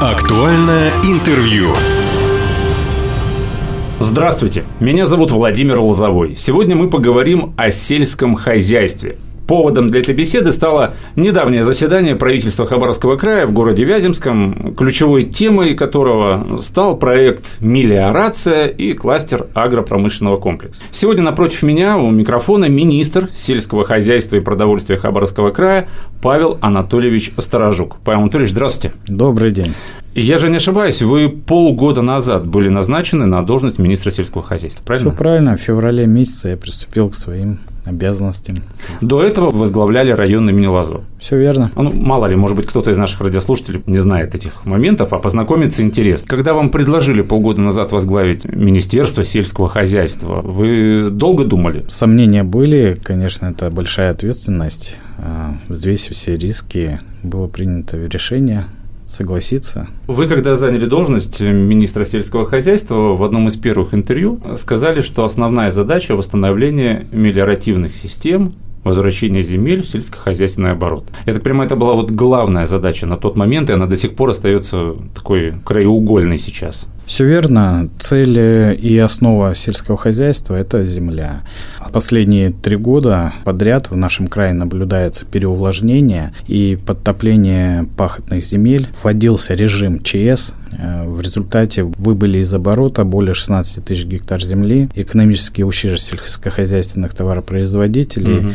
Актуальное интервью. Здравствуйте, меня зовут Владимир Лозовой. Сегодня мы поговорим о сельском хозяйстве. Поводом для этой беседы стало недавнее заседание правительства Хабаровского края в городе Вяземском, ключевой темой которого стал проект «Мелиорация» и кластер агропромышленного комплекса. Сегодня напротив меня у микрофона министр сельского хозяйства и продовольствия Хабаровского края Павел Анатольевич Сторожук. Павел Анатольевич, здравствуйте. Добрый день. Я же не ошибаюсь, вы полгода назад были назначены на должность министра сельского хозяйства, правильно? Все правильно. В феврале месяце я приступил к своим обязанностям. До этого возглавляли районный Минилазо. Все верно. Ну, мало ли, может быть, кто-то из наших радиослушателей не знает этих моментов, а познакомиться интересно. Когда вам предложили полгода назад возглавить Министерство сельского хозяйства, вы долго думали? Сомнения были, конечно, это большая ответственность. А, здесь все риски. Было принято решение согласиться. Вы, когда заняли должность министра сельского хозяйства, в одном из первых интервью сказали, что основная задача – восстановление мелиоративных систем возвращение земель в сельскохозяйственный оборот. Я так понимаю, это была вот главная задача на тот момент, и она до сих пор остается такой краеугольной сейчас. Все верно. Цель и основа сельского хозяйства – это земля. Последние три года подряд в нашем крае наблюдается переувлажнение и подтопление пахотных земель. Вводился режим ЧС, Э, в результате выбыли из оборота более 16 тысяч гектар земли. Экономический ущерб сельскохозяйственных товаропроизводителей угу.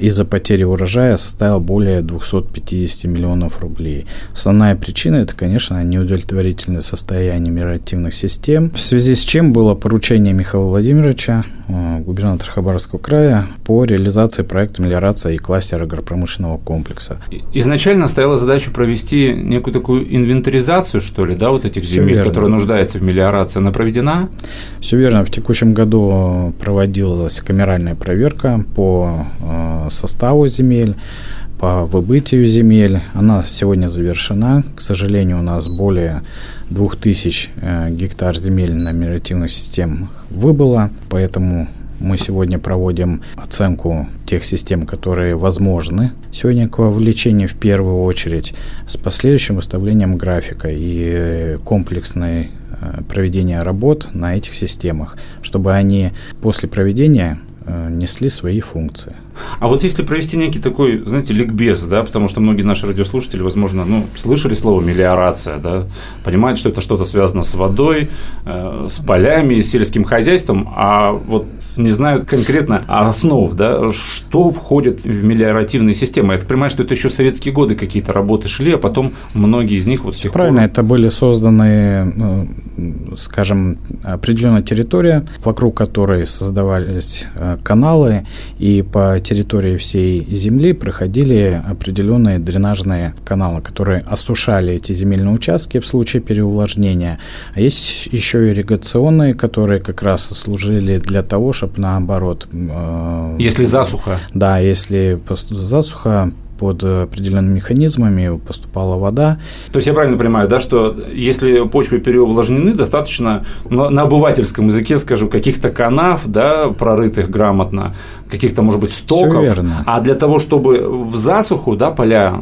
из-за потери урожая составил более 250 миллионов рублей. Основная причина – это, конечно, неудовлетворительное состояние мелиоративных систем, в связи с чем было поручение Михаила Владимировича, э, губернатора Хабаровского края, по реализации проекта мелиорация и кластера агропромышленного комплекса. Изначально стояла задача провести некую такую инвентаризацию, что ли, да, вот этих Все земель, верно. которые нуждаются в мелиорации, она проведена? Все верно. В текущем году проводилась камеральная проверка по э, составу земель, по выбытию земель. Она сегодня завершена. К сожалению, у нас более 2000 э, гектар земель на мелиоративных системах выбыло, поэтому мы сегодня проводим оценку тех систем, которые возможны сегодня к вовлечению в первую очередь с последующим выставлением графика и комплексное э, проведение работ на этих системах, чтобы они после проведения э, несли свои функции. А вот если провести некий такой, знаете, ликбез, да, потому что многие наши радиослушатели, возможно, ну, слышали слово мелиорация, да, понимают, что это что-то связано с водой, э, с полями, с сельским хозяйством, а вот не знают конкретно основ, да, что входит в мелиоративные системы. Я так понимаю, что это еще советские годы какие-то работы шли, а потом многие из них вот с тех Правильно, пор... это были созданы, ну, скажем, определенная территория, вокруг которой создавались э, каналы, и по территории всей Земли проходили определенные дренажные каналы, которые осушали эти земельные участки в случае переувлажнения. А есть еще ирригационные, которые как раз служили для того, чтобы наоборот... Э, если засуха. Да, если засуха под определенными механизмами поступала вода. То есть я правильно понимаю, да, что если почвы переувлажнены, достаточно на, на обывательском языке скажу каких-то канав, да, прорытых грамотно, каких-то, может быть, стоков. верно. А для того, чтобы в засуху, да, поля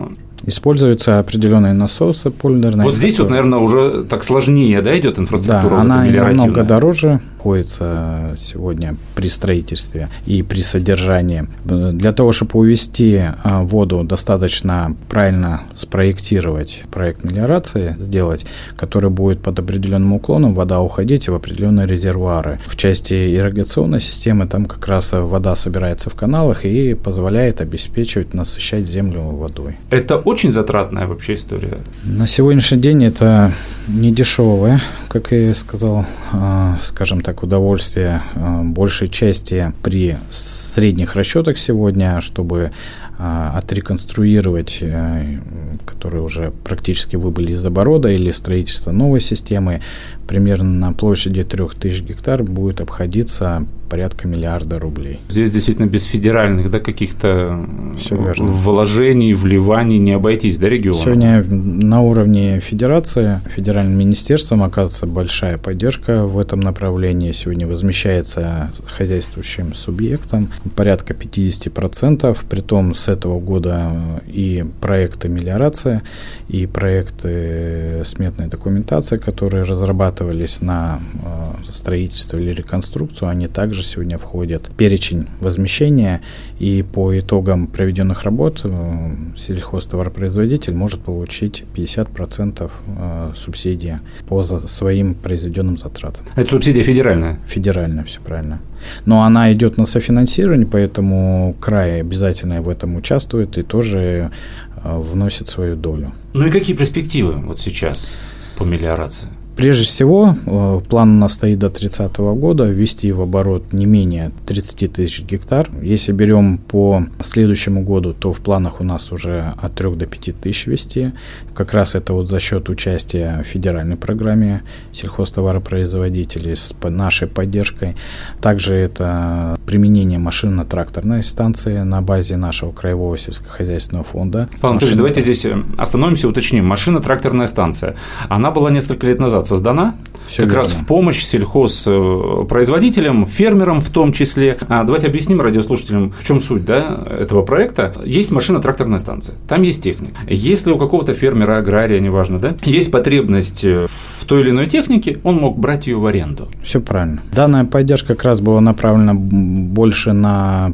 Используются определенные насосы полимерные. Вот здесь вот, наверное, уже так сложнее, да, идет инфраструктура. Да, она намного дороже находится сегодня при строительстве и при содержании. Для того, чтобы увести а, воду, достаточно правильно спроектировать проект мелиорации, сделать, который будет под определенным уклоном вода уходить в определенные резервуары. В части ирригационной системы там как раз вода собирается в каналах и позволяет обеспечивать, насыщать землю водой. Это очень затратная вообще история. На сегодняшний день это не дешевое, как я сказал, а, скажем так, удовольствие а, большей части при средних расчетах сегодня, чтобы отреконструировать, э, которые уже практически выбыли из оборота, или строительство новой системы, примерно на площади 3000 гектар будет обходиться порядка миллиарда рублей. Здесь действительно без федеральных да, каких-то вложений, вливаний не обойтись, да, региона? Сегодня на уровне федерации, федеральным министерством оказывается большая поддержка в этом направлении. Сегодня возмещается хозяйствующим субъектам порядка 50%, при том с этого года и проекты мелиорация и проекты сметной документации, которые разрабатывались на э, строительство или реконструкцию, они также сегодня входят в перечень возмещения, и по итогам проведенных работ э, сельхозтоваропроизводитель может получить 50% э, субсидии по своим произведенным затратам. Это субсидия федеральная? Федеральная, все правильно. Но она идет на софинансирование, поэтому край обязательно в этом участвует и тоже э, вносит свою долю. Ну и какие перспективы вот сейчас по мелиорации? Прежде всего, э, план у нас стоит до 30 года ввести в оборот не менее 30 тысяч гектар. Если берем по следующему году, то в планах у нас уже от 3 до 5 тысяч вести. Как раз это вот за счет участия в федеральной программе сельхозтоваропроизводителей с нашей поддержкой. Также это применение машинно-тракторной станции на базе нашего краевого сельскохозяйственного фонда. Павел Анатольевич, давайте здесь э, остановимся, уточним. Машинно-тракторная станция, она была несколько лет назад создана Все как верно. раз в помощь сельхозпроизводителям, фермерам в том числе. А давайте объясним радиослушателям, в чем суть да, этого проекта. Есть машина-тракторная станция, там есть техника. Если у какого-то фермера, агрария, неважно, да, есть потребность в той или иной технике, он мог брать ее в аренду. Все правильно. Данная поддержка как раз была направлена больше на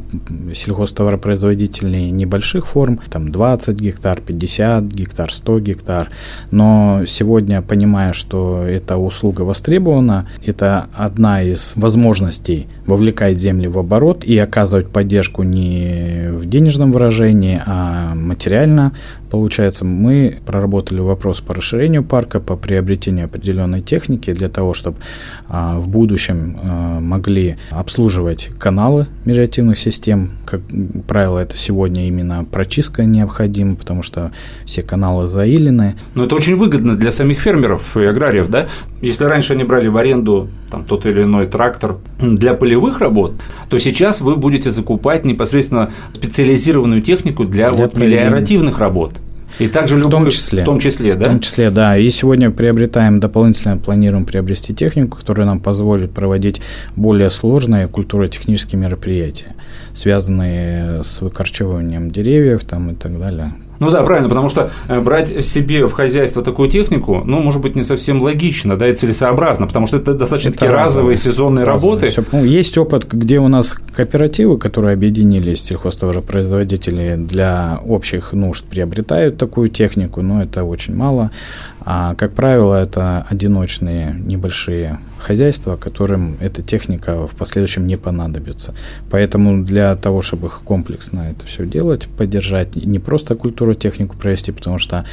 сельхозтоваропроизводителей небольших форм, там 20 гектар, 50 гектар, 100 гектар. Но сегодня, понимая, что эта услуга востребована. Это одна из возможностей вовлекать земли в оборот и оказывать поддержку не в денежном выражении, а материально Получается, мы проработали вопрос по расширению парка, по приобретению определенной техники для того, чтобы а, в будущем а, могли обслуживать каналы мелиоративных систем. Как правило, это сегодня именно прочистка необходима, потому что все каналы заилены. Но это очень выгодно для самих фермеров и аграриев, да? Если раньше они брали в аренду там, тот или иной трактор для полевых работ, то сейчас вы будете закупать непосредственно специализированную технику для, для вот мелиоративных работ. И также в том числе. В том числе, да? В том числе, да. И сегодня приобретаем, дополнительно планируем приобрести технику, которая нам позволит проводить более сложные культурно-технические мероприятия, связанные с выкорчевыванием деревьев там, и так далее. Ну да, правильно, потому что э, брать себе в хозяйство такую технику, ну, может быть, не совсем логично, да, и целесообразно, потому что это достаточно такие разовые сезонные разовые. работы. Все. Ну, есть опыт, где у нас кооперативы, которые объединились, сельхозтоваропроизводители для общих нужд приобретают такую технику, но это очень мало. А, как правило, это одиночные небольшие хозяйства, которым эта техника в последующем не понадобится. Поэтому для того, чтобы комплексно это все делать, поддержать не просто культуру технику провести, потому что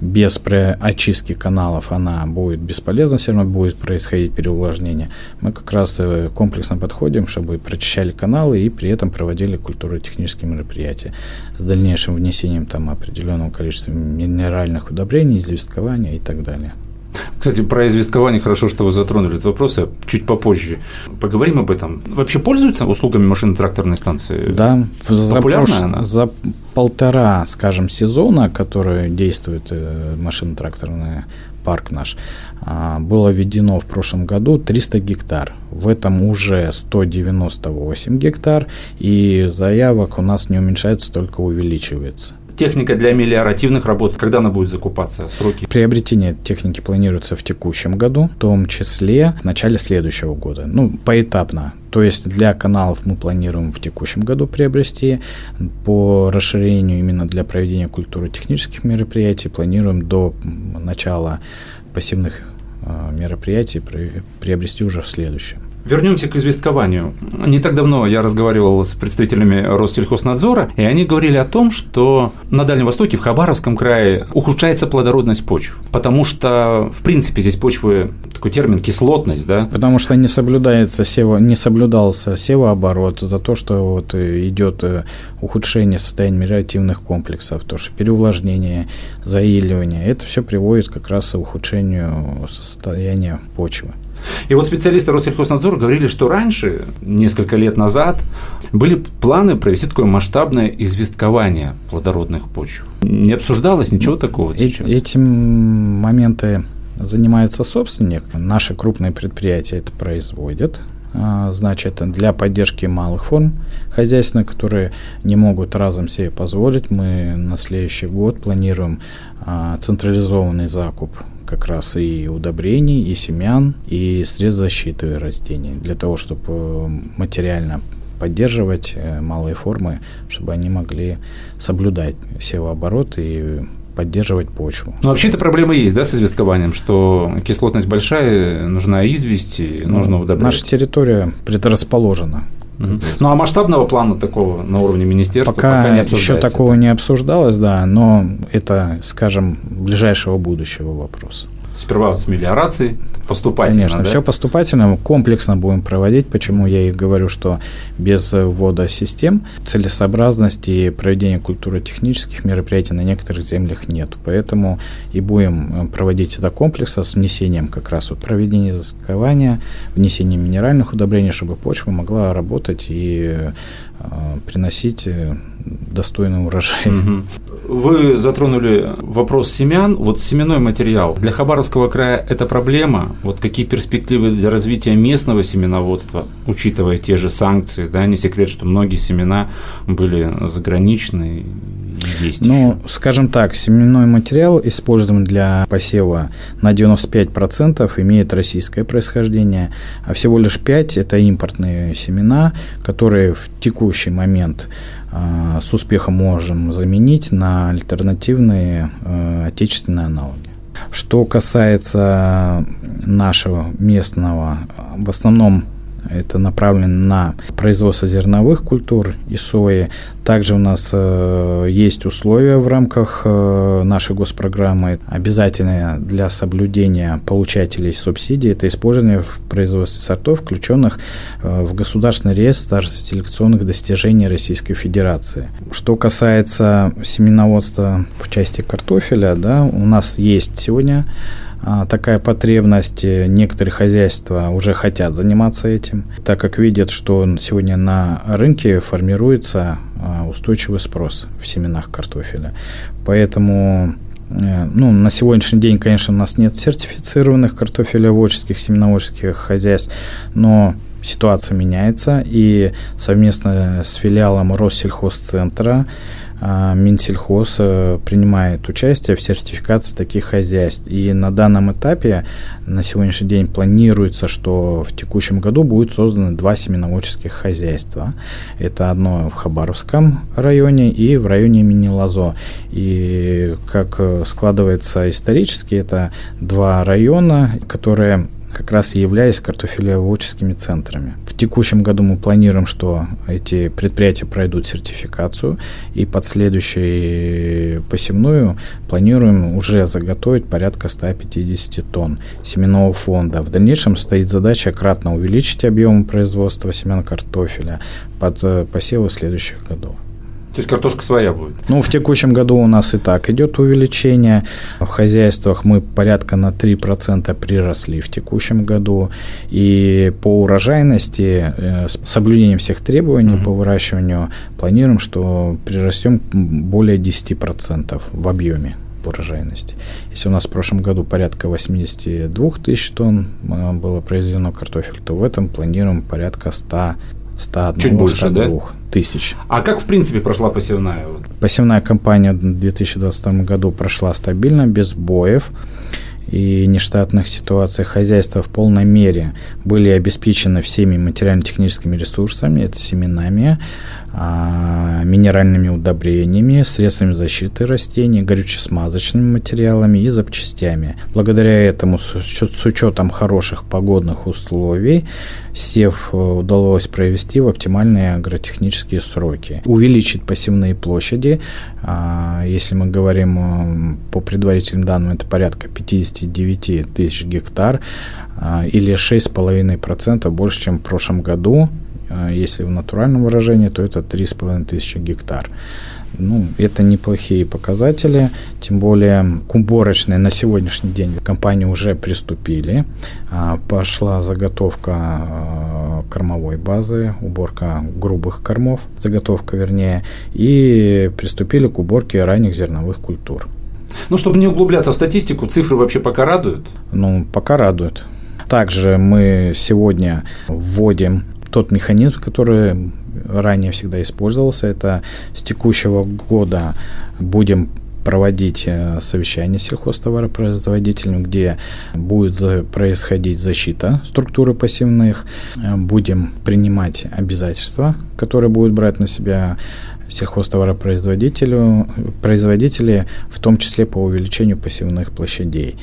без очистки каналов она будет бесполезна, все равно будет происходить переувлажнение. Мы как раз э, комплексно подходим, чтобы прочищали каналы и при этом проводили культурно-технические мероприятия с дальнейшим внесением там определенного количества минеральных удобрений, известкования и так далее. Кстати, про известкование хорошо, что вы затронули этот вопрос, я чуть попозже поговорим об этом. Вообще пользуются услугами машино-тракторной станции? Да. Популярна за прош... она? За полтора, скажем, сезона, который действует э, машино-тракторный парк наш, а, было введено в прошлом году 300 гектар. В этом уже 198 гектар, и заявок у нас не уменьшается, только увеличивается техника для мелиоративных работ, когда она будет закупаться, сроки? Приобретение техники планируется в текущем году, в том числе в начале следующего года, ну, поэтапно. То есть для каналов мы планируем в текущем году приобрести. По расширению именно для проведения культурно-технических мероприятий планируем до начала пассивных а, мероприятий приобрести уже в следующем. Вернемся к известкованию. Не так давно я разговаривал с представителями Россельхознадзора, и они говорили о том, что на Дальнем Востоке, в Хабаровском крае, ухудшается плодородность почв, потому что, в принципе, здесь почвы, такой термин кислотность, да? Потому что не соблюдается сево, не соблюдался севооборот за то, что вот идет э, ухудшение состояния мелиоративных комплексов, то, что переувлажнение, заиливание, это все приводит как раз к ухудшению состояния почвы. И вот специалисты Россельхознадзора говорили, что раньше, несколько лет назад, были планы провести такое масштабное известкование плодородных почв. Не обсуждалось ничего такого сейчас? Этим моменты занимается собственник. Наши крупные предприятия это производят. а, значит, для поддержки малых форм хозяйственных, которые не могут разом себе позволить, мы на следующий год планируем а, централизованный закуп как раз и удобрений, и семян, и средств защиты растений, для того, чтобы материально поддерживать э, малые формы, чтобы они могли соблюдать севооборот и поддерживать почву. Ну, вообще-то проблема есть, да, с известкованием, что кислотность большая, нужна известь, ну, нужно удобрять. Наша территория предрасположена ну а масштабного плана такого на уровне министерства пока, пока не обсуждается? Еще такого не обсуждалось, да, но это, скажем, ближайшего будущего вопрос. Сперва с мелиорацией, поступательно. Конечно, да? все поступательно, комплексно будем проводить. Почему я и говорю, что без ввода систем целесообразности проведения культурно-технических мероприятий на некоторых землях нет. Поэтому и будем э, проводить это комплексно с внесением как раз вот проведения заскования, внесением минеральных удобрений, чтобы почва могла работать и э, приносить э, достойный урожай. Угу. Вы затронули вопрос семян. Вот семенной материал. Для Хабаровского края это проблема. Вот какие перспективы для развития местного семеноводства, учитывая те же санкции, да, не секрет, что многие семена были заграничные, есть Ну, еще. скажем так, семенной материал, используемый для посева на 95% имеет российское происхождение, а всего лишь 5% это импортные семена, которые в текущий момент э, с успехом можем заменить на альтернативные э, отечественные аналоги. Что касается нашего местного, в основном это направлено на производство зерновых культур и сои. Также у нас э, есть условия в рамках э, нашей госпрограммы, обязательные для соблюдения получателей субсидий. Это использование в производстве сортов, включенных э, в государственный реестр селекционных достижений Российской Федерации. Что касается семеноводства в части картофеля, да, у нас есть сегодня такая потребность. Некоторые хозяйства уже хотят заниматься этим, так как видят, что сегодня на рынке формируется а, устойчивый спрос в семенах картофеля. Поэтому э, ну, на сегодняшний день, конечно, у нас нет сертифицированных картофелеводческих, семеноводческих хозяйств, но ситуация меняется, и совместно с филиалом Россельхозцентра а, Минсельхоз э, принимает участие в сертификации таких хозяйств. И на данном этапе на сегодняшний день планируется, что в текущем году будет создано два семеноводческих хозяйства. Это одно в Хабаровском районе и в районе имени Лазо. И как э, складывается исторически, это два района, которые как раз и являясь картофелеводческими центрами. В текущем году мы планируем, что эти предприятия пройдут сертификацию, и под следующую посевную планируем уже заготовить порядка 150 тонн семенного фонда. В дальнейшем стоит задача кратно увеличить объем производства семян картофеля под э, посевы следующих годов. То есть картошка своя будет? Ну, в текущем году у нас и так идет увеличение. В хозяйствах мы порядка на 3% приросли в текущем году. И по урожайности, э, с соблюдением всех требований угу. по выращиванию, планируем, что прирастем более 10% в объеме в урожайности. Если у нас в прошлом году порядка 82 тысяч тонн э, было произведено картофель, то в этом планируем порядка 100 101 Чуть больше, 102 да? тысяч. А как, в принципе, прошла посевная? Посевная кампания в 2022 году прошла стабильно, без боев и нештатных ситуаций хозяйства в полной мере были обеспечены всеми материально-техническими ресурсами, это семенами, а, минеральными удобрениями, средствами защиты растений, горюче-смазочными материалами и запчастями. Благодаря этому, с учетом хороших погодных условий, сев э, удалось провести в оптимальные агротехнические сроки. Увеличить посевные площади, а, если мы говорим э, по предварительным данным, это порядка 59 тысяч гектар, а, или 6,5% больше, чем в прошлом году, а, если в натуральном выражении, то это 3,5 тысячи гектар. Ну, это неплохие показатели, тем более к уборочной на сегодняшний день компании уже приступили. А, пошла заготовка кормовой базы, уборка грубых кормов, заготовка вернее, и приступили к уборке ранних зерновых культур. Ну, чтобы не углубляться в статистику, цифры вообще пока радуют? Ну, пока радуют. Также мы сегодня вводим тот механизм, который ранее всегда использовался. Это с текущего года будем проводить э, совещание с сельхозтоваропроизводителем, где будет происходить защита структуры пассивных, э, будем принимать обязательства, которые будут брать на себя сельхозтоваропроизводителю, производители, в том числе по увеличению пассивных площадей.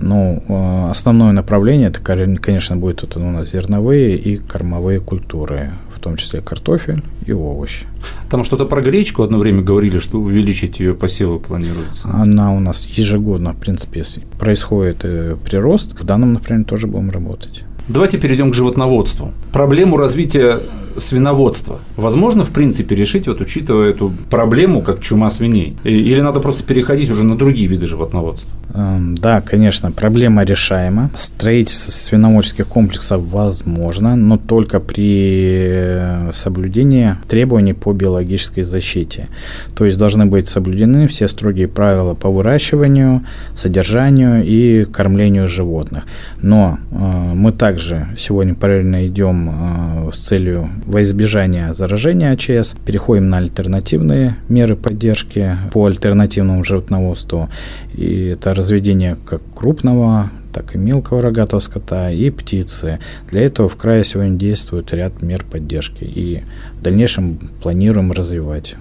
Ну, э, основное направление, это, конечно, будет это у нас зерновые и кормовые культуры том числе картофель и овощи. Там что-то про гречку одно время говорили, что увеличить ее посевы планируется. Она у нас ежегодно, в принципе, происходит э, прирост. В данном направлении тоже будем работать. Давайте перейдем к животноводству. Проблему развития свиноводства возможно, в принципе, решить, вот учитывая эту проблему, как чума свиней? Или надо просто переходить уже на другие виды животноводства? Эм, да, конечно, проблема решаема. Строительство свиноводческих комплексов возможно, но только при э, соблюдении требований по биологической защите. То есть должны быть соблюдены все строгие правила по выращиванию, содержанию и кормлению животных. Но э, мы также сегодня параллельно идем э, с целью во избежание заражения АЧС, переходим на альтернативные меры поддержки по альтернативному животноводству. И это разведение как крупного, так и мелкого рогатого скота и птицы. Для этого в крае сегодня действует ряд мер поддержки. И в дальнейшем планируем развивать.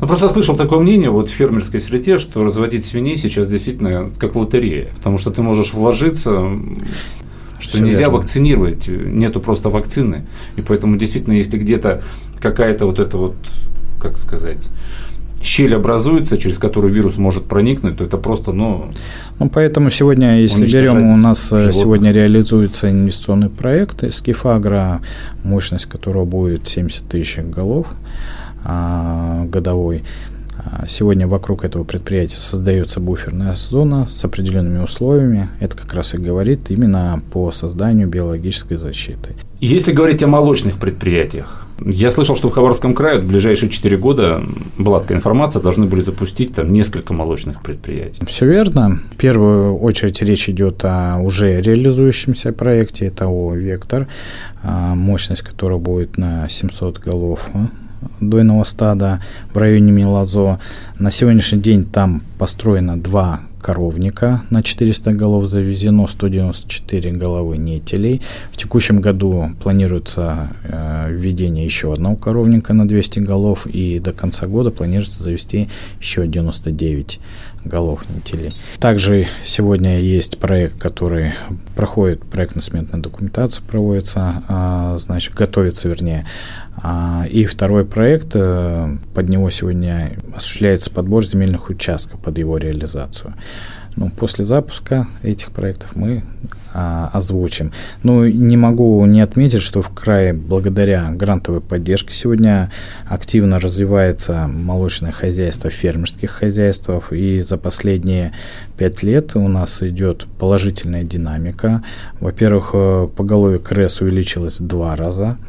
Ну, просто слышал такое мнение вот в фермерской среде, что разводить свиней сейчас действительно как лотерея, потому что ты можешь вложиться что Все нельзя верно. вакцинировать, нету просто вакцины. И поэтому действительно, если где-то какая-то вот эта вот, как сказать, щель образуется, через которую вирус может проникнуть, то это просто, ну... Ну, поэтому сегодня, если берем, у нас э, животных. сегодня реализуется инвестиционный проект Скифагра, мощность которого будет 70 тысяч голов а, годовой. А, сегодня вокруг этого предприятия создается буферная зона с определенными условиями. Это как раз и говорит именно по созданию биологической защиты. Если говорить о молочных предприятиях, я слышал, что в Хабаровском крае в ближайшие 4 года, была такая информация, должны были запустить там несколько молочных предприятий. Все верно. В первую очередь речь идет о уже реализующемся проекте, это о «Вектор», а, мощность которого будет на 700 голов дойного стада в районе Милазо. На сегодняшний день там построено два коровника на 400 голов, завезено 194 головы нетелей. В текущем году планируется э, введение еще одного коровника на 200 голов, и до конца года планируется завести еще 99 голов нетелей. Также сегодня есть проект, который проходит проектно-сметная документация, проводится, а, значит, готовится, вернее, а, и второй проект, э, под него сегодня осуществляется подбор земельных участков под его реализацию. Ну, после запуска этих проектов мы а, озвучим. Ну, не могу не отметить, что в крае благодаря грантовой поддержке сегодня активно развивается молочное хозяйство фермерских хозяйствов, и за последние пять лет у нас идет положительная динамика. Во-первых, э, поголовье КРЭС увеличилось в два раза –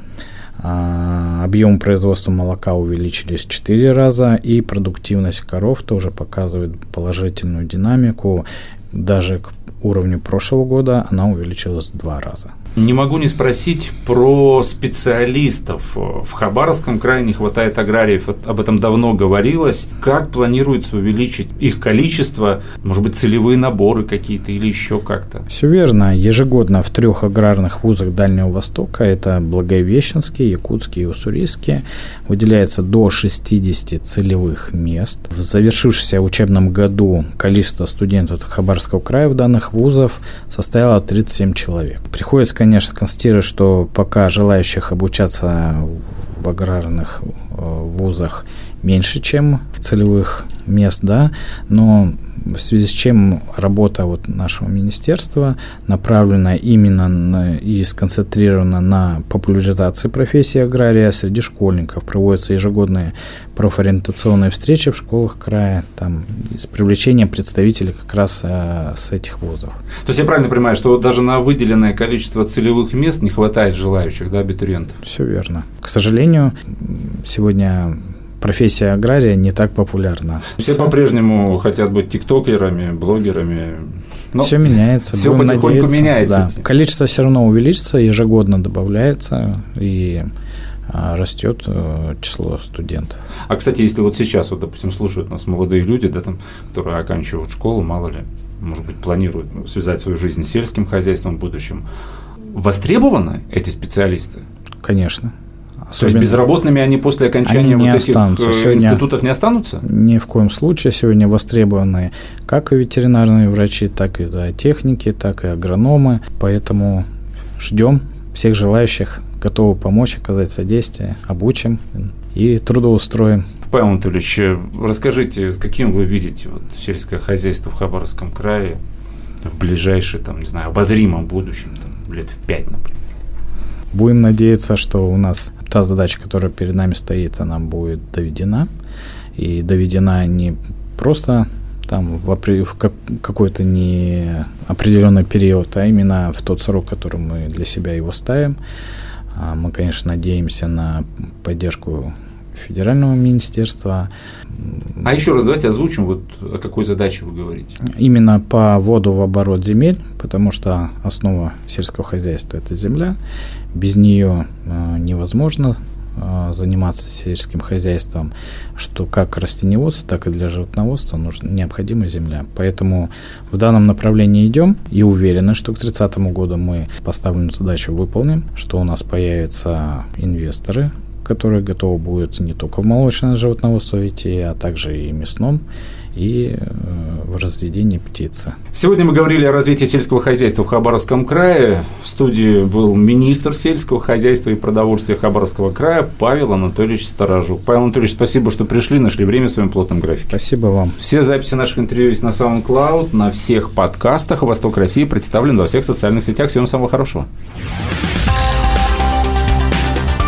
объем производства молока увеличились в 4 раза, и продуктивность коров тоже показывает положительную динамику. Даже к уровню прошлого года она увеличилась в два раза. Не могу не спросить про специалистов. В Хабаровском крае не хватает аграриев, об этом давно говорилось. Как планируется увеличить их количество? Может быть, целевые наборы какие-то или еще как-то? Все верно. Ежегодно в трех аграрных вузах Дальнего Востока, это Благовещенский, Якутский и Уссурийский, выделяется до 60 целевых мест. В завершившемся учебном году количество студентов Хабаровского края в данных вузов составило 37 человек. Приходится, конечно, констатировать, что пока желающих обучаться в аграрных э, вузах меньше, чем целевых мест, да, но в связи с чем работа вот нашего министерства направлена именно на, и сконцентрирована на популяризации профессии агрария среди школьников. Проводятся ежегодные профориентационные встречи в школах края там, с привлечением представителей как раз э, с этих вузов. То есть я правильно понимаю, что даже на выделенное количество целевых мест не хватает желающих, да, абитуриентов? Все верно. К сожалению, сегодня профессия агрария не так популярна. Все по-прежнему хотят быть тиктокерами, блогерами. Но все меняется. Все потихоньку надеяться. меняется. Да. Количество все равно увеличится, ежегодно добавляется, и а, растет э, число студентов. А, кстати, если вот сейчас, вот, допустим, слушают нас молодые люди, да, там, которые оканчивают школу, мало ли, может быть, планируют связать свою жизнь с сельским хозяйством в будущем, востребованы эти специалисты? Конечно. Особенно, То есть безработными они после окончания они вот этих останутся. Э, сегодня институтов не останутся? Ни в коем случае. Сегодня востребованы как и ветеринарные врачи, так и зоотехники, так и агрономы. Поэтому ждем всех желающих, готовы помочь, оказать содействие, обучим и трудоустроим. Павел Анатольевич, расскажите, каким вы видите вот, сельское хозяйство в Хабаровском крае в ближайшее, там, не знаю, обозримом будущем, там, лет в пять, например? Будем надеяться, что у нас та задача, которая перед нами стоит, она будет доведена. И доведена не просто там в, в какой-то не определенный период, а именно в тот срок, который мы для себя его ставим. А мы, конечно, надеемся на поддержку федерального министерства. А еще раз давайте озвучим, вот о какой задаче вы говорите. Именно по воду в оборот земель, потому что основа сельского хозяйства – это земля. Без нее э, невозможно э, заниматься сельским хозяйством, что как растениеводство, так и для животноводства нужна, необходима земля. Поэтому в данном направлении идем и уверены, что к 30 году мы поставленную задачу выполним, что у нас появятся инвесторы, которые готовы будут не только в молочное животноводство идти, а также и мясном, и э, в разведении птицы. Сегодня мы говорили о развитии сельского хозяйства в Хабаровском крае. В студии был министр сельского хозяйства и продовольствия Хабаровского края Павел Анатольевич Сторожук. Павел Анатольевич, спасибо, что пришли, нашли время в своем плотном графике. Спасибо вам. Все записи наших интервью есть на SoundCloud, на всех подкастах. Восток России представлен во всех социальных сетях. Всем самого хорошего.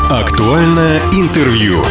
Актуальное интервью.